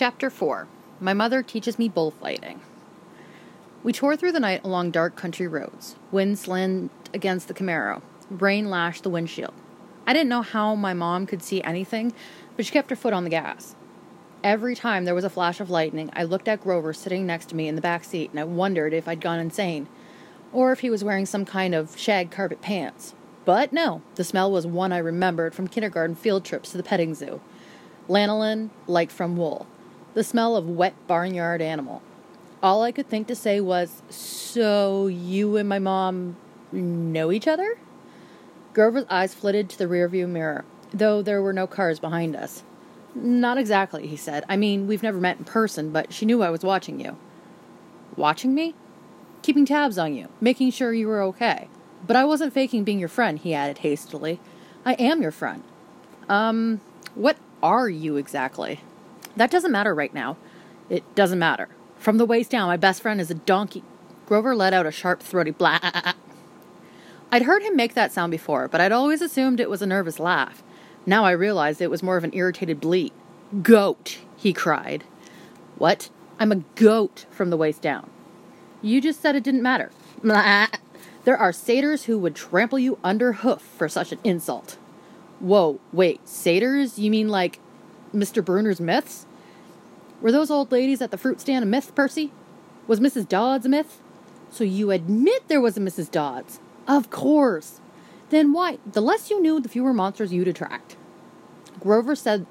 Chapter 4 My Mother Teaches Me Bullfighting. We tore through the night along dark country roads. Wind slammed against the Camaro. Rain lashed the windshield. I didn't know how my mom could see anything, but she kept her foot on the gas. Every time there was a flash of lightning, I looked at Grover sitting next to me in the back seat and I wondered if I'd gone insane or if he was wearing some kind of shag carpet pants. But no, the smell was one I remembered from kindergarten field trips to the petting zoo. Lanolin, like from wool the smell of wet barnyard animal. All I could think to say was, So you and my mom know each other? Grover's eyes flitted to the rearview mirror, though there were no cars behind us. Not exactly, he said. I mean, we've never met in person, but she knew I was watching you. Watching me? Keeping tabs on you, making sure you were okay. But I wasn't faking being your friend, he added hastily. I am your friend. Um, what are you exactly? That doesn't matter right now. It doesn't matter. From the waist down, my best friend is a donkey. Grover let out a sharp, throaty blah. I'd heard him make that sound before, but I'd always assumed it was a nervous laugh. Now I realized it was more of an irritated bleat. Goat, he cried. What? I'm a goat from the waist down. You just said it didn't matter. There are satyrs who would trample you under hoof for such an insult. Whoa, wait, satyrs? You mean like Mr. Brunner's myths? Were those old ladies at the fruit stand a myth, Percy? Was Mrs. Dodds a myth? So you admit there was a Mrs. Dodds? Of course. Then why? The less you knew, the fewer monsters you'd attract. Grover said,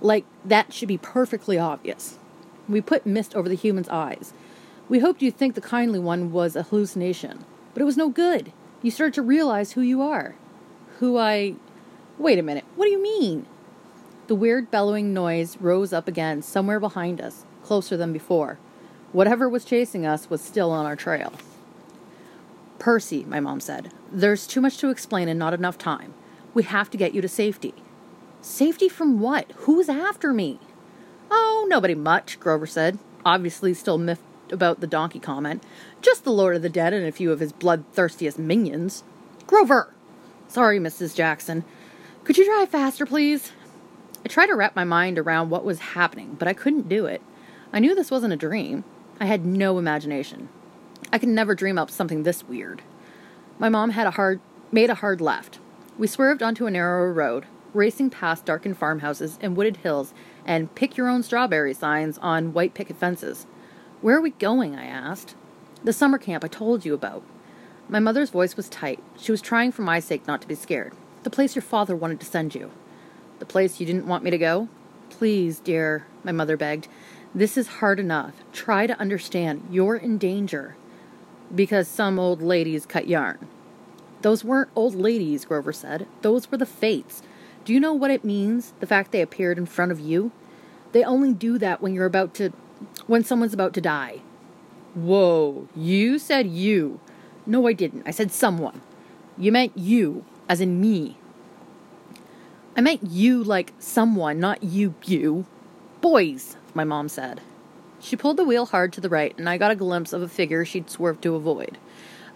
like, that should be perfectly obvious. We put mist over the human's eyes. We hoped you'd think the kindly one was a hallucination, but it was no good. You started to realize who you are. Who I. Wait a minute, what do you mean? The weird bellowing noise rose up again somewhere behind us, closer than before. Whatever was chasing us was still on our trail. Percy, my mom said, there's too much to explain and not enough time. We have to get you to safety. Safety from what? Who's after me? Oh, nobody much, Grover said, obviously still miffed about the donkey comment. Just the Lord of the Dead and a few of his bloodthirstiest minions. Grover! Sorry, Mrs. Jackson. Could you drive faster, please? I tried to wrap my mind around what was happening, but I couldn't do it. I knew this wasn't a dream. I had no imagination. I could never dream up something this weird. My mom had a hard made a hard left. We swerved onto a narrower road, racing past darkened farmhouses and wooded hills and pick your own strawberry signs on white picket fences. Where are we going? I asked. The summer camp I told you about. My mother's voice was tight. She was trying for my sake not to be scared. The place your father wanted to send you. The place you didn't want me to go? Please, dear, my mother begged. This is hard enough. Try to understand. You're in danger. Because some old ladies cut yarn. Those weren't old ladies, Grover said. Those were the fates. Do you know what it means, the fact they appeared in front of you? They only do that when you're about to. when someone's about to die. Whoa, you said you. No, I didn't. I said someone. You meant you, as in me. I meant you like someone, not you, you. Boys, my mom said. She pulled the wheel hard to the right, and I got a glimpse of a figure she'd swerved to avoid.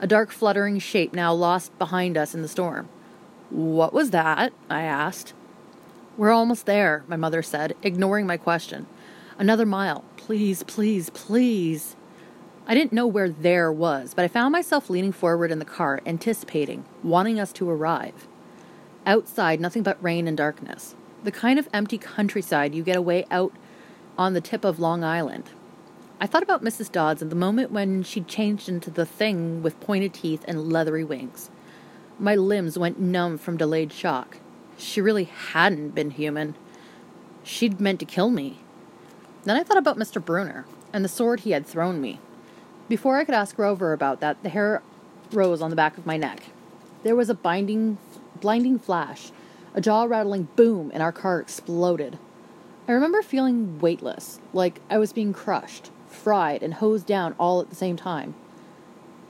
A dark, fluttering shape now lost behind us in the storm. What was that? I asked. We're almost there, my mother said, ignoring my question. Another mile. Please, please, please. I didn't know where there was, but I found myself leaning forward in the car, anticipating, wanting us to arrive. Outside, nothing but rain and darkness. The kind of empty countryside you get away out on the tip of Long Island. I thought about Mrs. Dodds and the moment when she'd changed into the thing with pointed teeth and leathery wings. My limbs went numb from delayed shock. She really hadn't been human. She'd meant to kill me. Then I thought about Mr. Brunner and the sword he had thrown me. Before I could ask Grover about that, the hair rose on the back of my neck. There was a binding blinding flash, a jaw rattling boom, and our car exploded. I remember feeling weightless, like I was being crushed, fried, and hosed down all at the same time.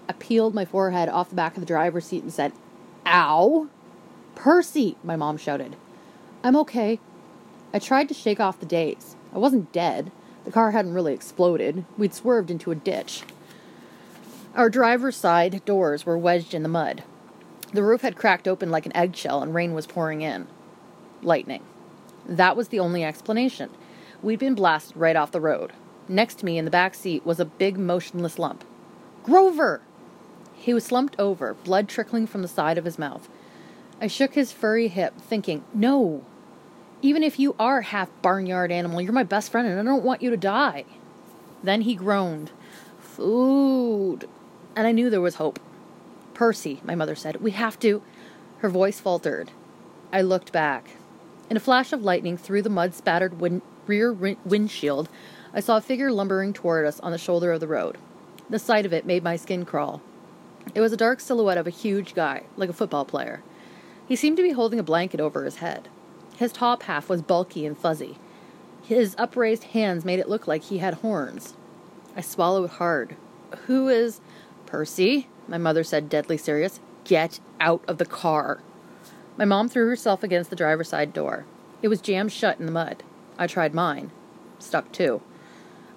I peeled my forehead off the back of the driver's seat and said, Ow! Percy! my mom shouted. I'm okay. I tried to shake off the daze. I wasn't dead. The car hadn't really exploded. We'd swerved into a ditch. Our driver's side doors were wedged in the mud. The roof had cracked open like an eggshell and rain was pouring in. Lightning. That was the only explanation. We'd been blasted right off the road. Next to me in the back seat was a big motionless lump. Grover! He was slumped over, blood trickling from the side of his mouth. I shook his furry hip, thinking, No! Even if you are half barnyard animal, you're my best friend and I don't want you to die. Then he groaned, Food! And I knew there was hope. Percy, my mother said, we have to. Her voice faltered. I looked back. In a flash of lightning through the mud spattered wind- rear windshield, I saw a figure lumbering toward us on the shoulder of the road. The sight of it made my skin crawl. It was a dark silhouette of a huge guy, like a football player. He seemed to be holding a blanket over his head. His top half was bulky and fuzzy. His upraised hands made it look like he had horns. I swallowed hard. Who is. Percy, my mother said, deadly serious. Get out of the car. My mom threw herself against the driver's side door. It was jammed shut in the mud. I tried mine. Stuck too.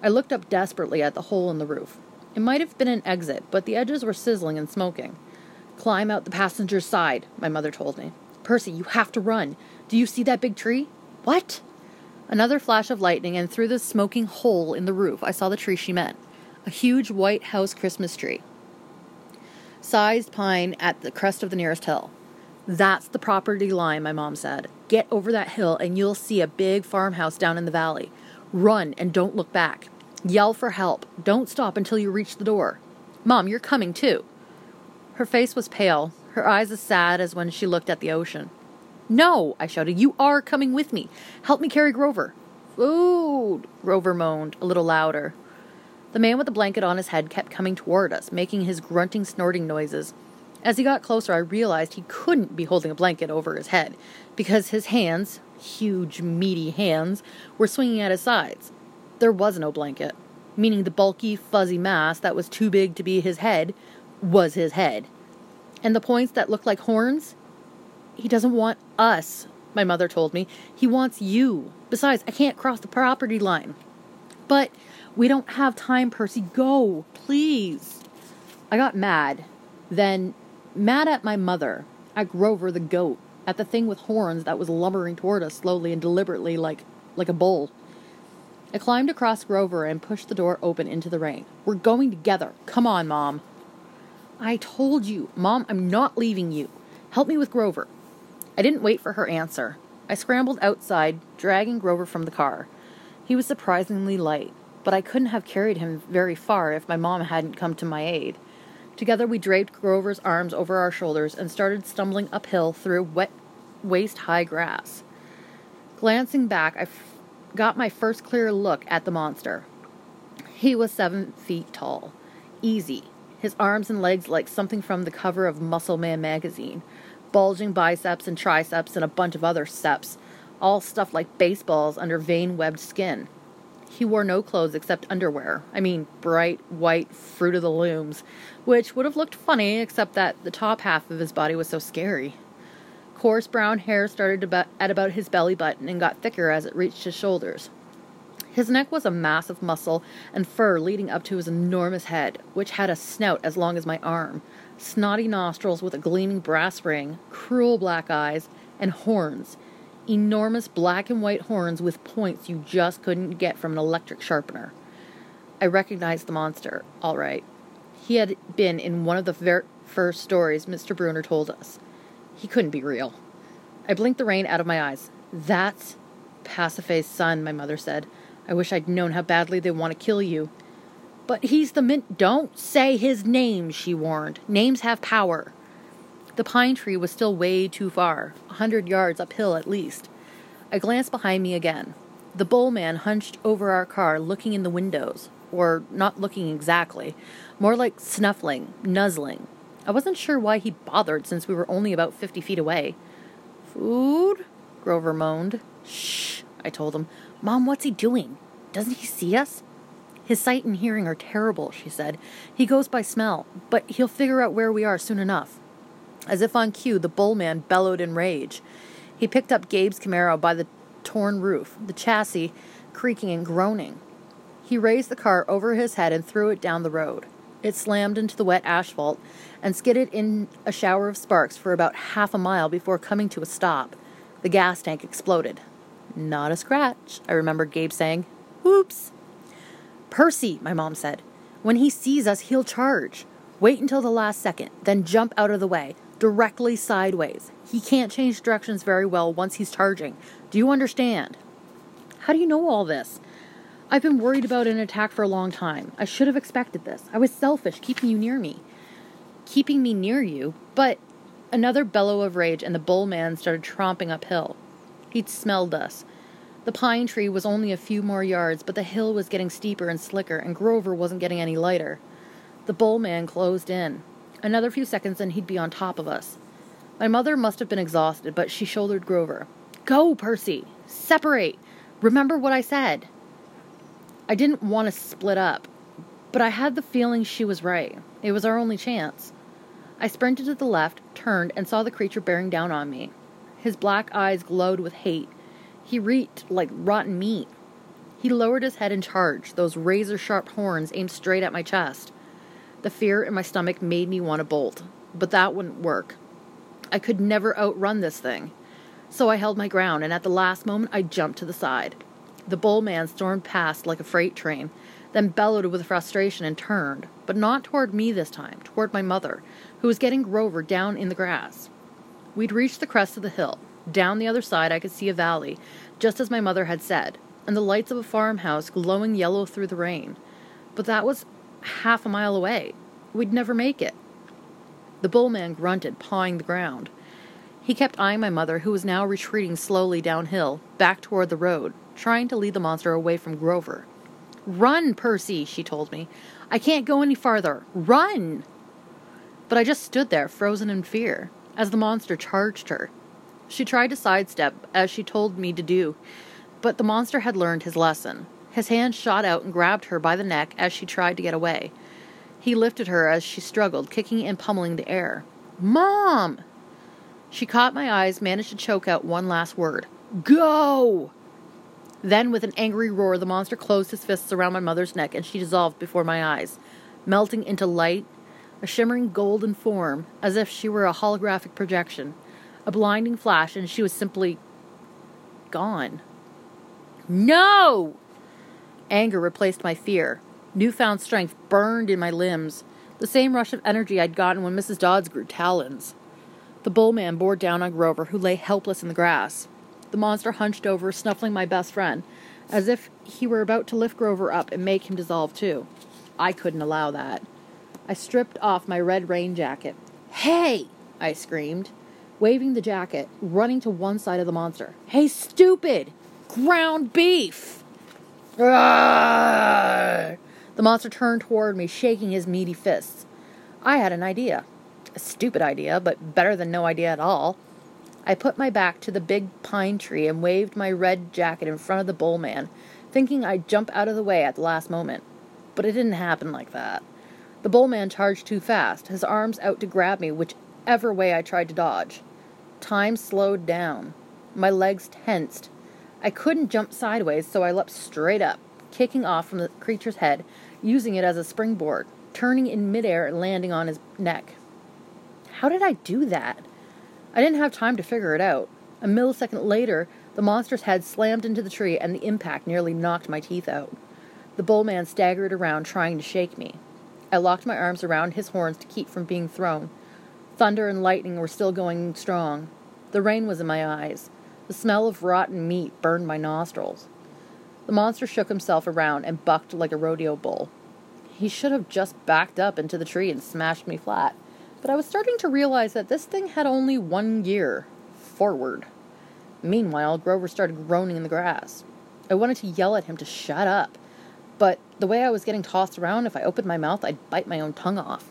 I looked up desperately at the hole in the roof. It might have been an exit, but the edges were sizzling and smoking. Climb out the passenger's side, my mother told me. Percy, you have to run. Do you see that big tree? What? Another flash of lightning, and through the smoking hole in the roof, I saw the tree she meant a huge white house Christmas tree. Sized pine at the crest of the nearest hill. That's the property line, my mom said. Get over that hill, and you'll see a big farmhouse down in the valley. Run and don't look back. Yell for help. Don't stop until you reach the door. Mom, you're coming too. Her face was pale, her eyes as sad as when she looked at the ocean. No, I shouted. You are coming with me. Help me carry Grover. Food, Grover moaned, a little louder. The man with the blanket on his head kept coming toward us, making his grunting, snorting noises. As he got closer, I realized he couldn't be holding a blanket over his head because his hands, huge, meaty hands, were swinging at his sides. There was no blanket, meaning the bulky, fuzzy mass that was too big to be his head was his head. And the points that looked like horns? He doesn't want us, my mother told me. He wants you. Besides, I can't cross the property line. But we don't have time, Percy. Go, please. I got mad. Then, mad at my mother, at Grover the goat, at the thing with horns that was lumbering toward us slowly and deliberately like like a bull. I climbed across Grover and pushed the door open into the rain. We're going together. Come on, Mom. I told you, Mom, I'm not leaving you. Help me with Grover. I didn't wait for her answer. I scrambled outside, dragging Grover from the car. He was surprisingly light, but I couldn't have carried him very far if my mom hadn't come to my aid. Together we draped Grover's arms over our shoulders and started stumbling uphill through wet, waist high grass. Glancing back, I got my first clear look at the monster. He was seven feet tall, easy, his arms and legs like something from the cover of Muscle Man magazine, bulging biceps and triceps and a bunch of other seps, all stuffed like baseballs under vein webbed skin. He wore no clothes except underwear. I mean, bright white fruit of the looms, which would have looked funny except that the top half of his body was so scary. Coarse brown hair started at about his belly button and got thicker as it reached his shoulders. His neck was a mass of muscle and fur leading up to his enormous head, which had a snout as long as my arm, snotty nostrils with a gleaming brass ring, cruel black eyes, and horns. Enormous black and white horns with points you just couldn't get from an electric sharpener. I recognized the monster, all right. He had been in one of the ver- first stories Mr. Brunner told us. He couldn't be real. I blinked the rain out of my eyes. That's Pasiphae's son, my mother said. I wish I'd known how badly they want to kill you. But he's the mint. Don't say his name, she warned. Names have power. The pine tree was still way too far, a hundred yards uphill at least. I glanced behind me again. The bull man hunched over our car, looking in the windows, or not looking exactly, more like snuffling, nuzzling, I wasn't sure why he bothered since we were only about 50 feet away. Food? Grover moaned. Shh, I told him. Mom, what's he doing? Doesn't he see us? His sight and hearing are terrible, she said. He goes by smell, but he'll figure out where we are soon enough. As if on cue, the bull man bellowed in rage. He picked up Gabe's Camaro by the torn roof, the chassis creaking and groaning. He raised the car over his head and threw it down the road. It slammed into the wet asphalt and skidded in a shower of sparks for about half a mile before coming to a stop. The gas tank exploded. Not a scratch, I remember Gabe saying. Oops. Percy, my mom said. When he sees us, he'll charge. Wait until the last second, then jump out of the way, directly sideways. He can't change directions very well once he's charging. Do you understand? How do you know all this? I've been worried about an attack for a long time. I should have expected this. I was selfish, keeping you near me. Keeping me near you, but another bellow of rage, and the bull man started tromping uphill. He'd smelled us. The pine tree was only a few more yards, but the hill was getting steeper and slicker, and Grover wasn't getting any lighter. The bull man closed in. Another few seconds, and he'd be on top of us. My mother must have been exhausted, but she shouldered Grover. Go, Percy! Separate! Remember what I said! I didn't want to split up, but I had the feeling she was right. It was our only chance. I sprinted to the left, turned, and saw the creature bearing down on me. His black eyes glowed with hate. He reeked like rotten meat. He lowered his head and charged, those razor sharp horns aimed straight at my chest. The fear in my stomach made me want to bolt, but that wouldn't work. I could never outrun this thing. So I held my ground, and at the last moment I jumped to the side. The bull man stormed past like a freight train, then bellowed with frustration and turned, but not toward me this time, toward my mother, who was getting Grover down in the grass. We'd reached the crest of the hill. Down the other side, I could see a valley, just as my mother had said, and the lights of a farmhouse glowing yellow through the rain. But that was half a mile away. We'd never make it. The bull man grunted, pawing the ground. He kept eyeing my mother, who was now retreating slowly downhill, back toward the road, trying to lead the monster away from Grover. Run, Percy, she told me. I can't go any farther. Run! But I just stood there, frozen in fear, as the monster charged her. She tried to sidestep, as she told me to do, but the monster had learned his lesson. His hand shot out and grabbed her by the neck as she tried to get away. He lifted her as she struggled, kicking and pummeling the air. Mom! She caught my eyes, managed to choke out one last word Go! Then, with an angry roar, the monster closed his fists around my mother's neck and she dissolved before my eyes, melting into light, a shimmering golden form, as if she were a holographic projection. A blinding flash, and she was simply gone. No! Anger replaced my fear. Newfound strength burned in my limbs, the same rush of energy I'd gotten when Mrs. Dodds grew talons. The bullman bore down on Grover, who lay helpless in the grass. The monster hunched over, snuffling my best friend, as if he were about to lift Grover up and make him dissolve too. I couldn't allow that. I stripped off my red rain jacket. Hey! I screamed, waving the jacket, running to one side of the monster. Hey, stupid! Ground beef! Arrgh! The monster turned toward me, shaking his meaty fists. I had an idea. A stupid idea, but better than no idea at all. I put my back to the big pine tree and waved my red jacket in front of the bull man, thinking I'd jump out of the way at the last moment. But it didn't happen like that. The bull man charged too fast, his arms out to grab me whichever way I tried to dodge. Time slowed down. My legs tensed. I couldn't jump sideways, so I leapt straight up, kicking off from the creature's head, using it as a springboard, turning in midair and landing on his neck. How did I do that? I didn't have time to figure it out. A millisecond later, the monster's head slammed into the tree and the impact nearly knocked my teeth out. The bull man staggered around trying to shake me. I locked my arms around his horns to keep from being thrown. Thunder and lightning were still going strong. The rain was in my eyes. The smell of rotten meat burned my nostrils. The monster shook himself around and bucked like a rodeo bull. He should have just backed up into the tree and smashed me flat but I was starting to realize that this thing had only one gear forward. Meanwhile, Grover started groaning in the grass. I wanted to yell at him to shut up, but the way I was getting tossed around, if I opened my mouth, I'd bite my own tongue off.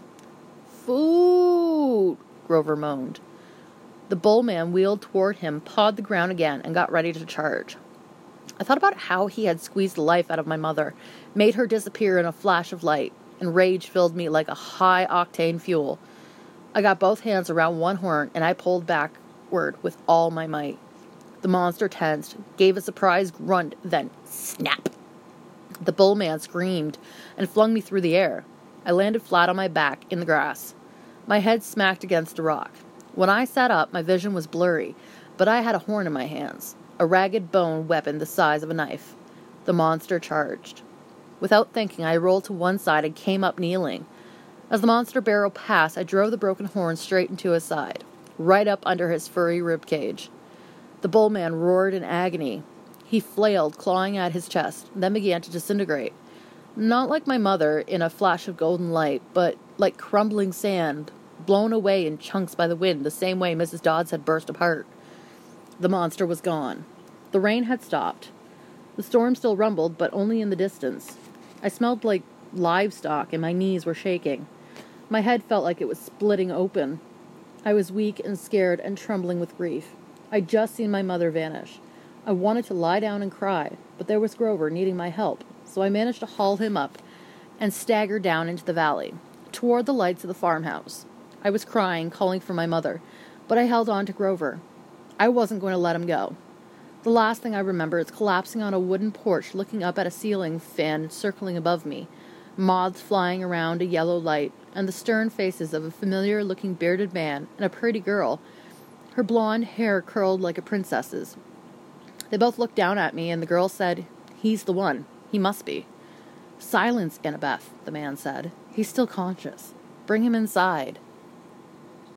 Food! Grover moaned. The bull man wheeled toward him, pawed the ground again, and got ready to charge. I thought about how he had squeezed the life out of my mother, made her disappear in a flash of light, and rage filled me like a high octane fuel. I got both hands around one horn and I pulled backward with all my might. The monster tensed, gave a surprised grunt, then snap. The bull man screamed and flung me through the air. I landed flat on my back in the grass. My head smacked against a rock. When I sat up, my vision was blurry, but I had a horn in my hands. a ragged bone weapon the size of a knife. The monster charged. Without thinking, I rolled to one side and came up kneeling. As the monster barrel passed, I drove the broken horn straight into his side, right up under his furry rib cage. The bull man roared in agony. He flailed, clawing at his chest, then began to disintegrate. Not like my mother in a flash of golden light, but like crumbling sand, blown away in chunks by the wind, the same way Mrs. Dodds had burst apart. The monster was gone. The rain had stopped. The storm still rumbled, but only in the distance. I smelled like livestock, and my knees were shaking. My head felt like it was splitting open. I was weak and scared and trembling with grief. I'd just seen my mother vanish. I wanted to lie down and cry, but there was Grover needing my help, so I managed to haul him up and stagger down into the valley, toward the lights of the farmhouse. I was crying, calling for my mother, but I held on to Grover. I wasn't going to let him go. The last thing I remember is collapsing on a wooden porch, looking up at a ceiling fan circling above me, moths flying around a yellow light, and the stern faces of a familiar looking bearded man and a pretty girl, her blonde hair curled like a princess's. They both looked down at me, and the girl said, He's the one. He must be. Silence, Annabeth, the man said. He's still conscious. Bring him inside.